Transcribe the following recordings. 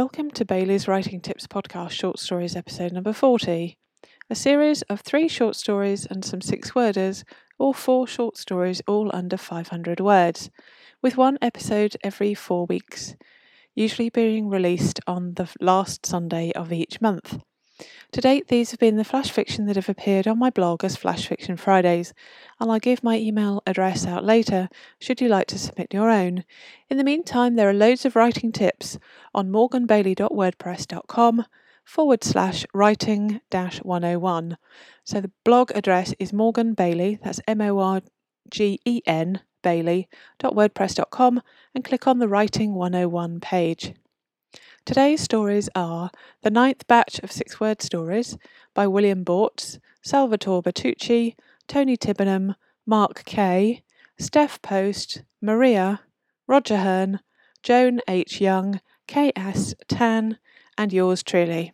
Welcome to Bailey's Writing Tips Podcast Short Stories episode number 40, a series of three short stories and some six worders, or four short stories all under 500 words, with one episode every four weeks, usually being released on the last Sunday of each month. To date, these have been the flash fiction that have appeared on my blog as Flash Fiction Fridays, and I'll give my email address out later should you like to submit your own. In the meantime, there are loads of writing tips on morgenbailey.wordpress.com forward slash writing dash 101. So the blog address is Morgen Bailey, that's M O R G E N bailey.wordpress.com, and click on the Writing 101 page. Today's stories are The Ninth Batch of Six Word Stories by William Bortz, Salvatore Bertucci, Tony Tibbenham, Mark Kay, Steph Post, Maria, Roger Hearn, Joan H. Young, K.S. Tan, and yours truly.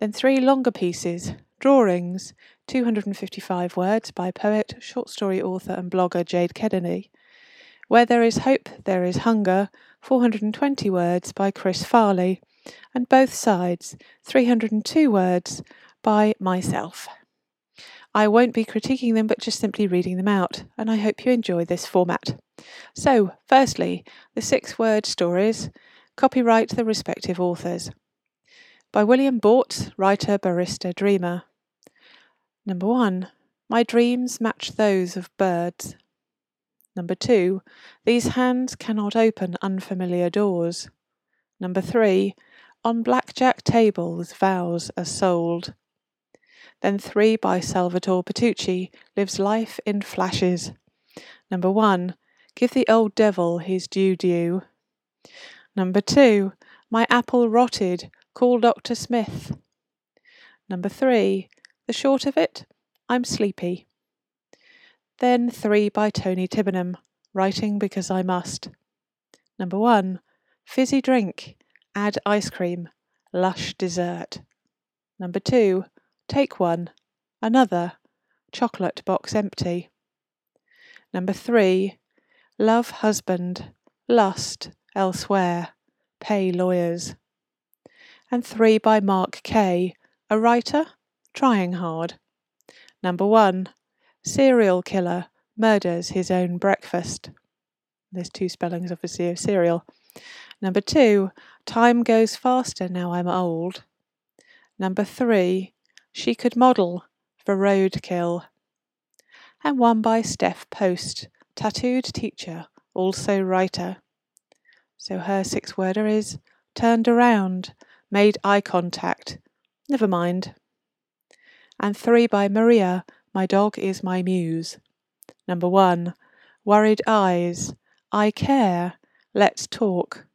Then three longer pieces Drawings, 255 words by poet, short story author, and blogger Jade Kennedy. Where There Is Hope, There Is Hunger, 420 words by Chris Farley, and Both Sides, 302 words by myself. I won't be critiquing them, but just simply reading them out, and I hope you enjoy this format. So, firstly, the six word stories, copyright the respective authors. By William Bortz, writer, barista, dreamer. Number one, my dreams match those of birds. Number two, these hands cannot open unfamiliar doors. Number three, on blackjack tables vows are sold. Then three by Salvatore Bertucci lives life in flashes. Number one, give the old devil his due due. Number two, my apple rotted, call Dr. Smith. Number three, the short of it, I'm sleepy. Then three by Tony Tibbenham, Writing Because I Must. Number one, Fizzy Drink, Add Ice Cream, Lush Dessert. Number two, Take One, Another, Chocolate Box Empty. Number three, Love Husband, Lust, Elsewhere, Pay Lawyers. And three by Mark Kay, a writer, trying hard. Number one, Serial killer murders his own breakfast. There's two spellings, obviously, of serial. Number two, time goes faster now I'm old. Number three, she could model for roadkill. And one by Steph Post, tattooed teacher, also writer. So her six worder is turned around, made eye contact, never mind. And three by Maria, my dog is my muse. Number one, worried eyes. I care. Let's talk.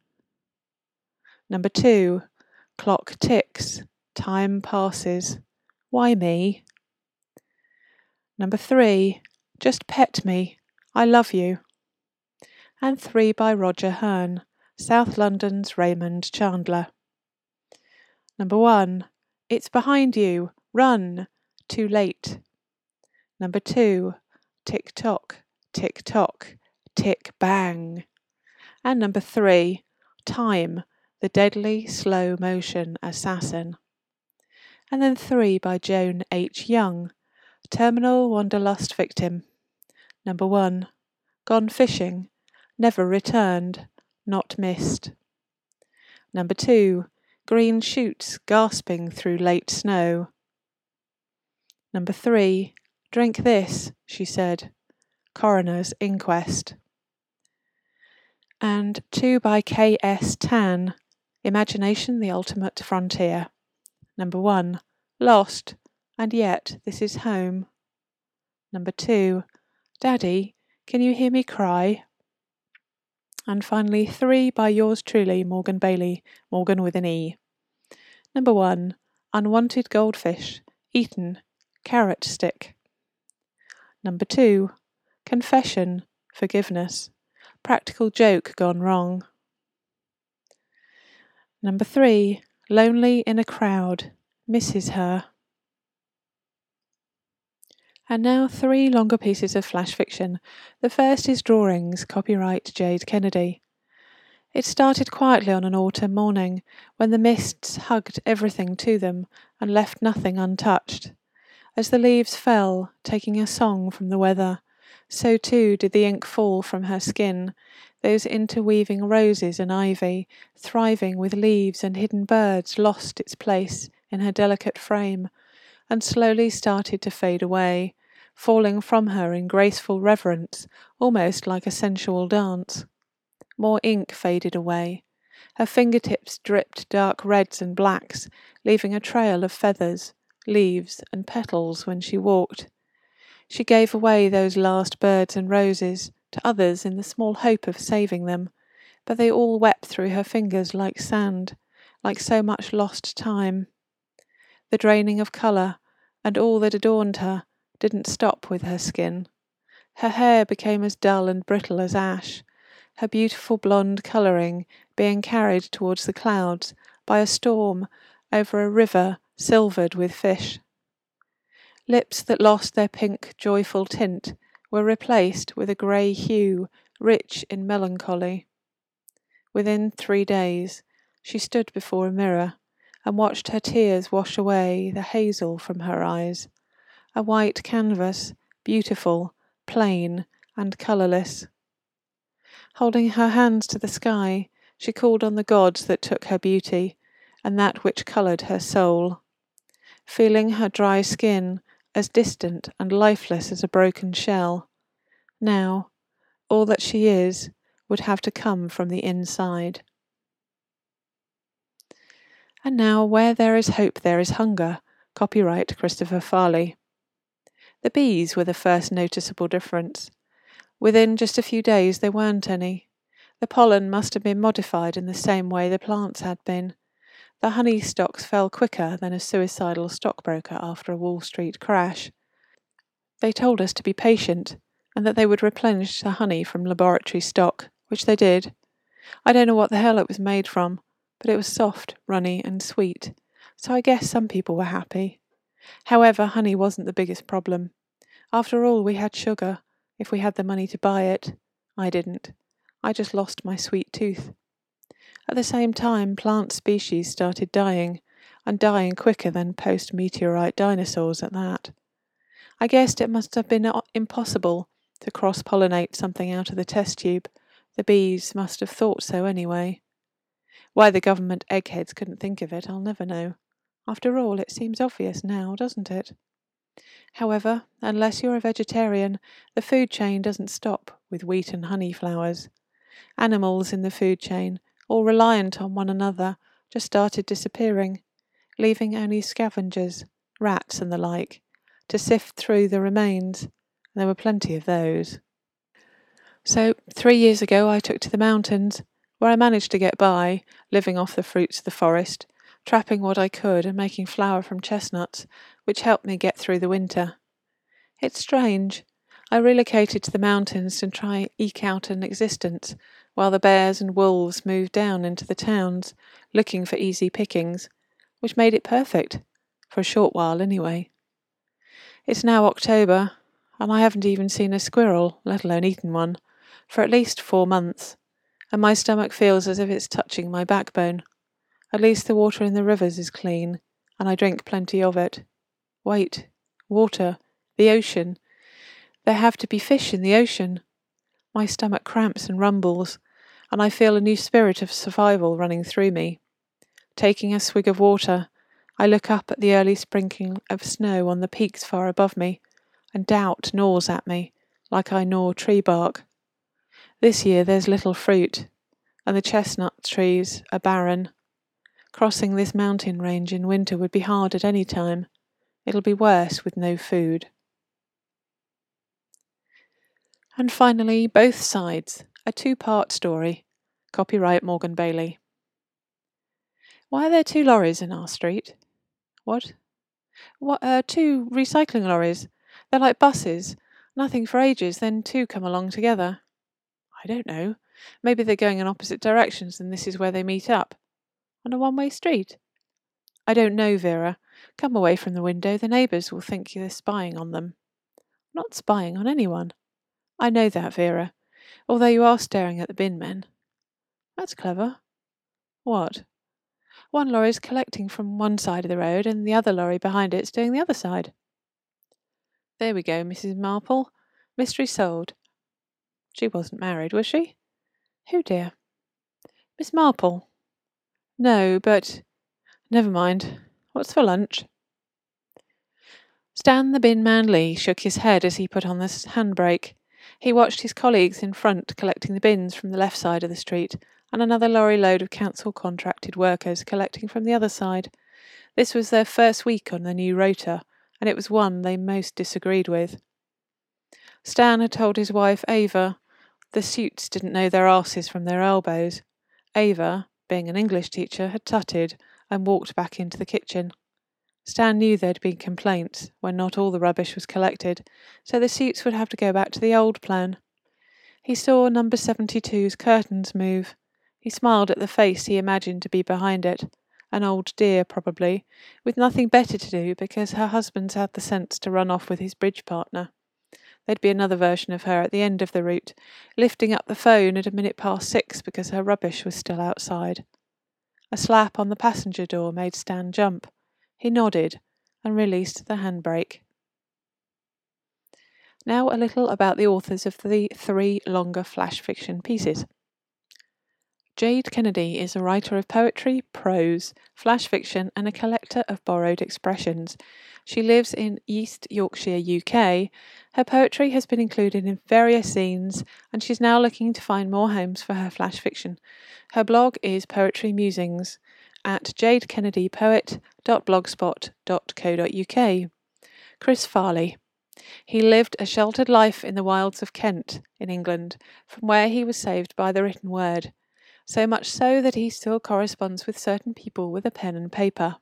Number two, clock ticks. Time passes. Why me? Number three, just pet me. I love you. And three by Roger Hearn, South London's Raymond Chandler. Number one, it's behind you. Run. Too late. Number two, tick tock, tick tock, tick bang. And number three, time, the deadly slow motion assassin. And then three by Joan H. Young, terminal wanderlust victim. Number one, gone fishing, never returned, not missed. Number two, green shoots gasping through late snow. Number three, Drink this, she said. Coroner's Inquest. And two by K.S. Tan. Imagination, the Ultimate Frontier. Number one. Lost, and yet this is home. Number two. Daddy, can you hear me cry? And finally, three by yours truly, Morgen Bailey, Morgen with an E. Number one. Unwanted goldfish, eaten, carrot stick. Number two, confession, forgiveness, practical joke gone wrong. Number three, lonely in a crowd, misses her. And now three longer pieces of flash fiction. The first is Drawings, copyright Jade Kennedy. It started quietly on an autumn morning when the mists hugged everything to them and left nothing untouched. As the leaves fell, taking a song from the weather, so too did the ink fall from her skin, those interweaving roses and ivy, thriving with leaves and hidden birds, lost its place in her delicate frame, and slowly started to fade away, falling from her in graceful reverence, almost like a sensual dance. More ink faded away. Her fingertips dripped dark reds and blacks, leaving a trail of feathers, leaves, and petals when she walked. She gave away those last birds and roses to others in the small hope of saving them, but they all wept through her fingers like sand, like so much lost time. The draining of colour and all that adorned her didn't stop with her skin. Her hair became as dull and brittle as ash, her beautiful blonde colouring being carried towards the clouds by a storm over a river silvered with fish. Lips that lost their pink, joyful tint were replaced with a grey hue rich in melancholy. Within three days, she stood before a mirror and watched her tears wash away the hazel from her eyes. A white canvas, beautiful, plain, and colourless. Holding her hands to the sky, she called on the gods that took her beauty and that which coloured her soul. Feeling her dry skin as distant and lifeless as a broken shell. Now, all that she is would have to come from the inside. And now, where there is hope, there is hunger. Copyright Christopher Farley. The bees were the first noticeable difference. Within just a few days, there weren't any. The pollen must have been modified in the same way the plants had been. The honey stocks fell quicker than a suicidal stockbroker after a Wall Street crash. They told us to be patient and that they would replenish the honey from laboratory stock, which they did. I don't know what the hell it was made from, but it was soft, runny, and sweet, so I guess some people were happy. However, honey wasn't the biggest problem. After all, we had sugar, if we had the money to buy it. I didn't. I just lost my sweet tooth. At the same time, plant species started dying, and dying quicker than post meteorite dinosaurs at that. I guessed it must have been uh, impossible to cross pollinate something out of the test tube. The bees must have thought so anyway. Why the government eggheads couldn't think of it, I'll never know. After all, it seems obvious now, doesn't it? However, unless you're a vegetarian, the food chain doesn't stop with wheat and honey flowers. Animals in the food chain, all reliant on one another, just started disappearing, leaving only scavengers, rats and the like, to sift through the remains, and there were plenty of those. So, three years ago, I took to the mountains, where I managed to get by, living off the fruits of the forest, trapping what I could and making flour from chestnuts, which helped me get through the winter. It's strange. I relocated to the mountains to try and eke out an existence, while the bears and wolves moved down into the towns, looking for easy pickings, which made it perfect, for a short while anyway. It's now October, and I haven't even seen a squirrel, let alone eaten one, for at least four months, and my stomach feels as if it's touching my backbone. At least the water in the rivers is clean, and I drink plenty of it. Wait, water, the ocean. There have to be fish in the ocean. My stomach cramps and rumbles, and I feel a new spirit of survival running through me. Taking a swig of water, I look up at the early sprinkling of snow on the peaks far above me, and doubt gnaws at me, like I gnaw tree bark. This year there's little fruit, and the chestnut trees are barren. Crossing this mountain range in winter would be hard at any time. It'll be worse with no food. And finally, Both Sides, a two part story. Copyright Morgen Bailey. Why are there two lorries in our street? What? What, uh, two recycling lorries. They're like buses. Nothing for ages, then two come along together. I don't know. Maybe they're going in opposite directions and this is where they meet up on a one way street? I don't know, Vera. Come away from the window. The neighbours will think you're spying on them. Not spying on anyone. I know that, Vera, although you are staring at the bin men. That's clever. What? One lorry's collecting from one side of the road and the other lorry behind it's doing the other side. There we go, Mrs. Marple. Mystery solved. She wasn't married, was she? Who, dear? Miss Marple. No, but never mind. What's for lunch? Stan the bin man Lee shook his head as he put on the handbrake. He watched his colleagues in front collecting the bins from the left side of the street, and another lorry load of council contracted workers collecting from the other side. This was their first week on the new rota, and it was one they most disagreed with. Stan had told his wife Ava the suits didn't know their asses from their elbows. Ava, being an English teacher, had tutted and walked back into the kitchen. Stan knew there'd been complaints when not all the rubbish was collected, so the suits would have to go back to the old plan. He saw number 72's curtains move. He smiled at the face he imagined to be behind it. An old dear, probably, with nothing better to do because her husband's had the sense to run off with his bridge partner. There'd be another version of her at the end of the route, lifting up the phone at a minute past six because her rubbish was still outside. A slap on the passenger door made Stan jump. He nodded and released the handbrake. Now, a little about the authors of the three longer flash fiction pieces. Jade Kennedy is a writer of poetry, prose, flash fiction, and a collector of borrowed expressions. She lives in East Yorkshire, UK. Her poetry has been included in various scenes, and she's now looking to find more homes for her flash fiction. Her blog is Poetry Musings at jadekennedypoet.blogspot.co.uk. Chris Farley. He lived a sheltered life in the wilds of Kent, in England, from where he was saved by the written word, so much so that he still corresponds with certain people with a pen and paper.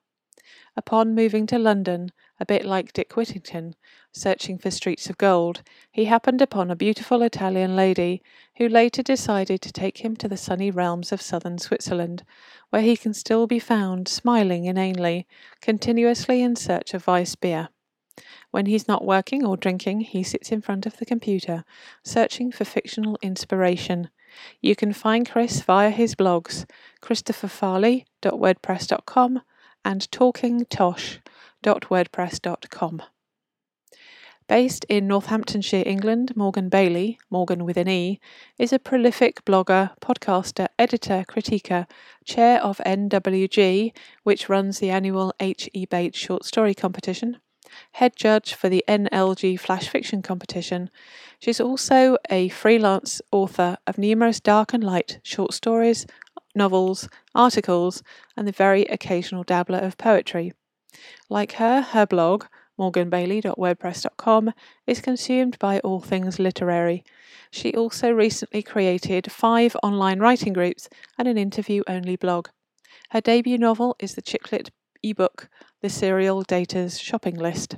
Upon moving to London, a bit like Dick Whittington, searching for streets of gold, he happened upon a beautiful Italian lady who later decided to take him to the sunny realms of southern Switzerland, where he can still be found smiling inanely, continuously in search of Weiss beer. When he's not working or drinking, he sits in front of the computer, searching for fictional inspiration. You can find Chris via his blogs, christopherfarley.wordpress.com and talkingtosh.wordpress.com. Based in Northamptonshire, England, Morgen Bailey, Morgen with an E, is a prolific blogger, podcaster, editor, critiquer, chair of NWG, which runs the annual H.E. Bates short story competition, head judge for the NLG Flash Fiction competition. She's also a freelance author of numerous dark and light short stories, novels, articles, and the very occasional dabbler of poetry. Like her, her blog, morgenbailey.wordpress.com, is consumed by all things literary. She also recently created five online writing groups and an interview only blog. Her debut novel is the chicklit ebook, The Serial Dater's Shopping List.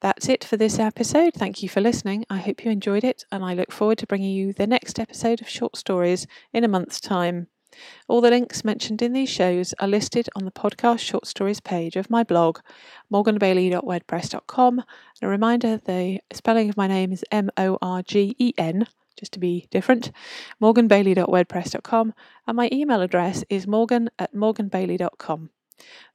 That's it for this episode. Thank you for listening. I hope you enjoyed it, and I look forward to bringing you the next episode of Short Stories in a month's time. All the links mentioned in these shows are listed on the podcast short stories page of my blog, morgenbailey.wordpress.com. And a reminder the spelling of my name is M O R G E N, just to be different, morgenbailey.wordpress.com. And my email address is morgen at morgenbailey.com.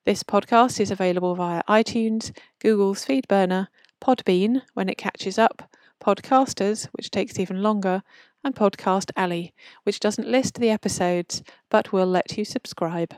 This podcast is available via iTunes, Google's Feedburner, Podbean when it catches up, Podcasters, which takes even longer, and Podcast Alley, which doesn't list the episodes but will let you subscribe.